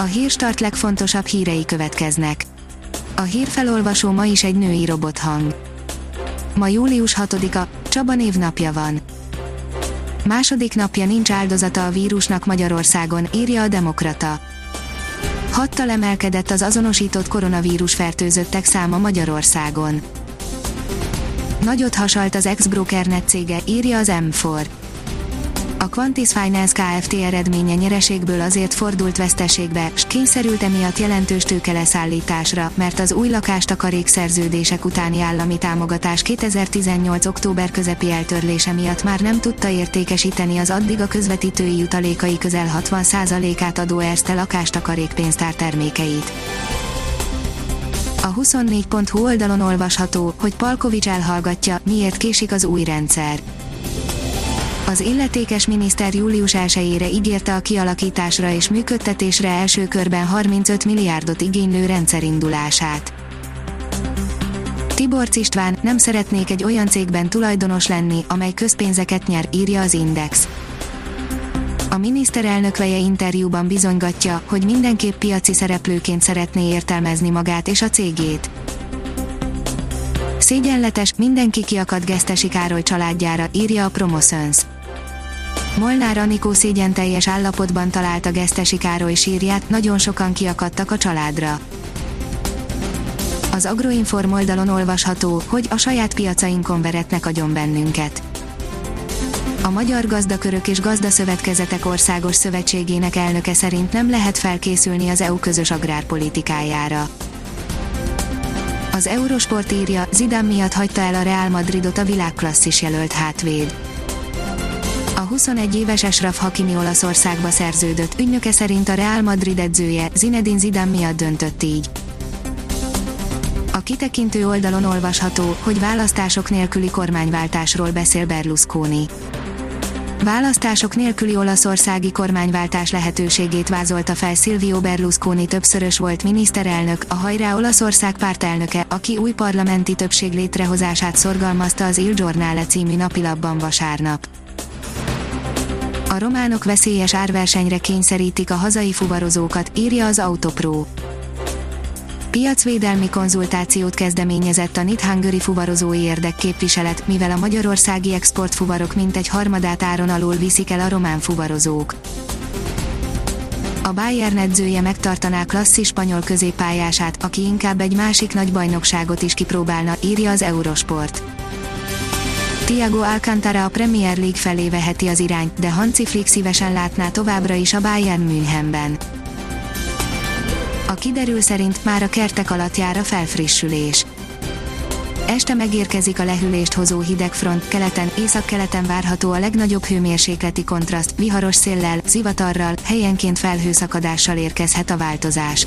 A hírstart legfontosabb hírei következnek. A hírfelolvasó ma is egy női robothang. Ma július 6-a, Csaba névnapja van. Második napja nincs áldozata a vírusnak Magyarországon, írja a Demokrata. Hattal emelkedett az azonosított koronavírus fertőzöttek száma Magyarországon. Nagyot hasalt az ex-brokernet cége, írja az M4. A Quantis Finance Kft. eredménye nyereségből azért fordult veszteségbe, s kényszerült emiatt jelentős tőkeleszállításra, mert az új lakástakarék szerződések utáni állami támogatás 2018. október közepi eltörlése miatt már nem tudta értékesíteni az addig a közvetítői jutalékai közel 60%-át adó Erste lakástakarék pénztár termékeit. A 24.hu oldalon olvasható, hogy Palkovics elhallgatja, miért késik az új rendszer az illetékes miniszter július 1-ére ígérte a kialakításra és működtetésre első körben 35 milliárdot igénylő rendszer indulását. Tibor István, nem szeretnék egy olyan cégben tulajdonos lenni, amely közpénzeket nyer, írja az Index. A miniszterelnök veje interjúban bizonygatja, hogy mindenképp piaci szereplőként szeretné értelmezni magát és a cégét. Szégyenletes, mindenki kiakad Gesztesi Károly családjára, írja a Promoszöns. Molnár Anikó szégyen teljes állapotban találta Gesztesi Károly sírját, nagyon sokan kiakadtak a családra. Az Agroinform oldalon olvasható, hogy a saját piacainkon veretnek agyon bennünket. A Magyar Gazdakörök és Gazdaszövetkezetek Országos Szövetségének elnöke szerint nem lehet felkészülni az EU közös agrárpolitikájára. Az Eurosport írja, Zidane miatt hagyta el a Real Madridot a világklasszis jelölt hátvéd a 21 éves Esraf Hakimi Olaszországba szerződött, ügynöke szerint a Real Madrid edzője, Zinedine Zidane miatt döntött így. A kitekintő oldalon olvasható, hogy választások nélküli kormányváltásról beszél Berlusconi. Választások nélküli olaszországi kormányváltás lehetőségét vázolta fel Silvio Berlusconi többszörös volt miniszterelnök, a hajrá Olaszország pártelnöke, aki új parlamenti többség létrehozását szorgalmazta az Il Giornale című napilapban vasárnap a románok veszélyes árversenyre kényszerítik a hazai fuvarozókat, írja az Autopro. Piacvédelmi konzultációt kezdeményezett a Nit Hungary fuvarozói érdekképviselet, mivel a magyarországi exportfuvarok mintegy harmadát áron alul viszik el a román fuvarozók. A Bayern edzője megtartaná klasszis spanyol középpályását, aki inkább egy másik nagy bajnokságot is kipróbálna, írja az Eurosport. Thiago Alcantara a Premier League felé veheti az irányt, de Hansi Flick szívesen látná továbbra is a Bayern Münchenben. A kiderül szerint már a kertek alatt jár a felfrissülés. Este megérkezik a lehűlést hozó hideg front, keleten, északkeleten várható a legnagyobb hőmérsékleti kontraszt, viharos széllel, zivatarral, helyenként felhőszakadással érkezhet a változás.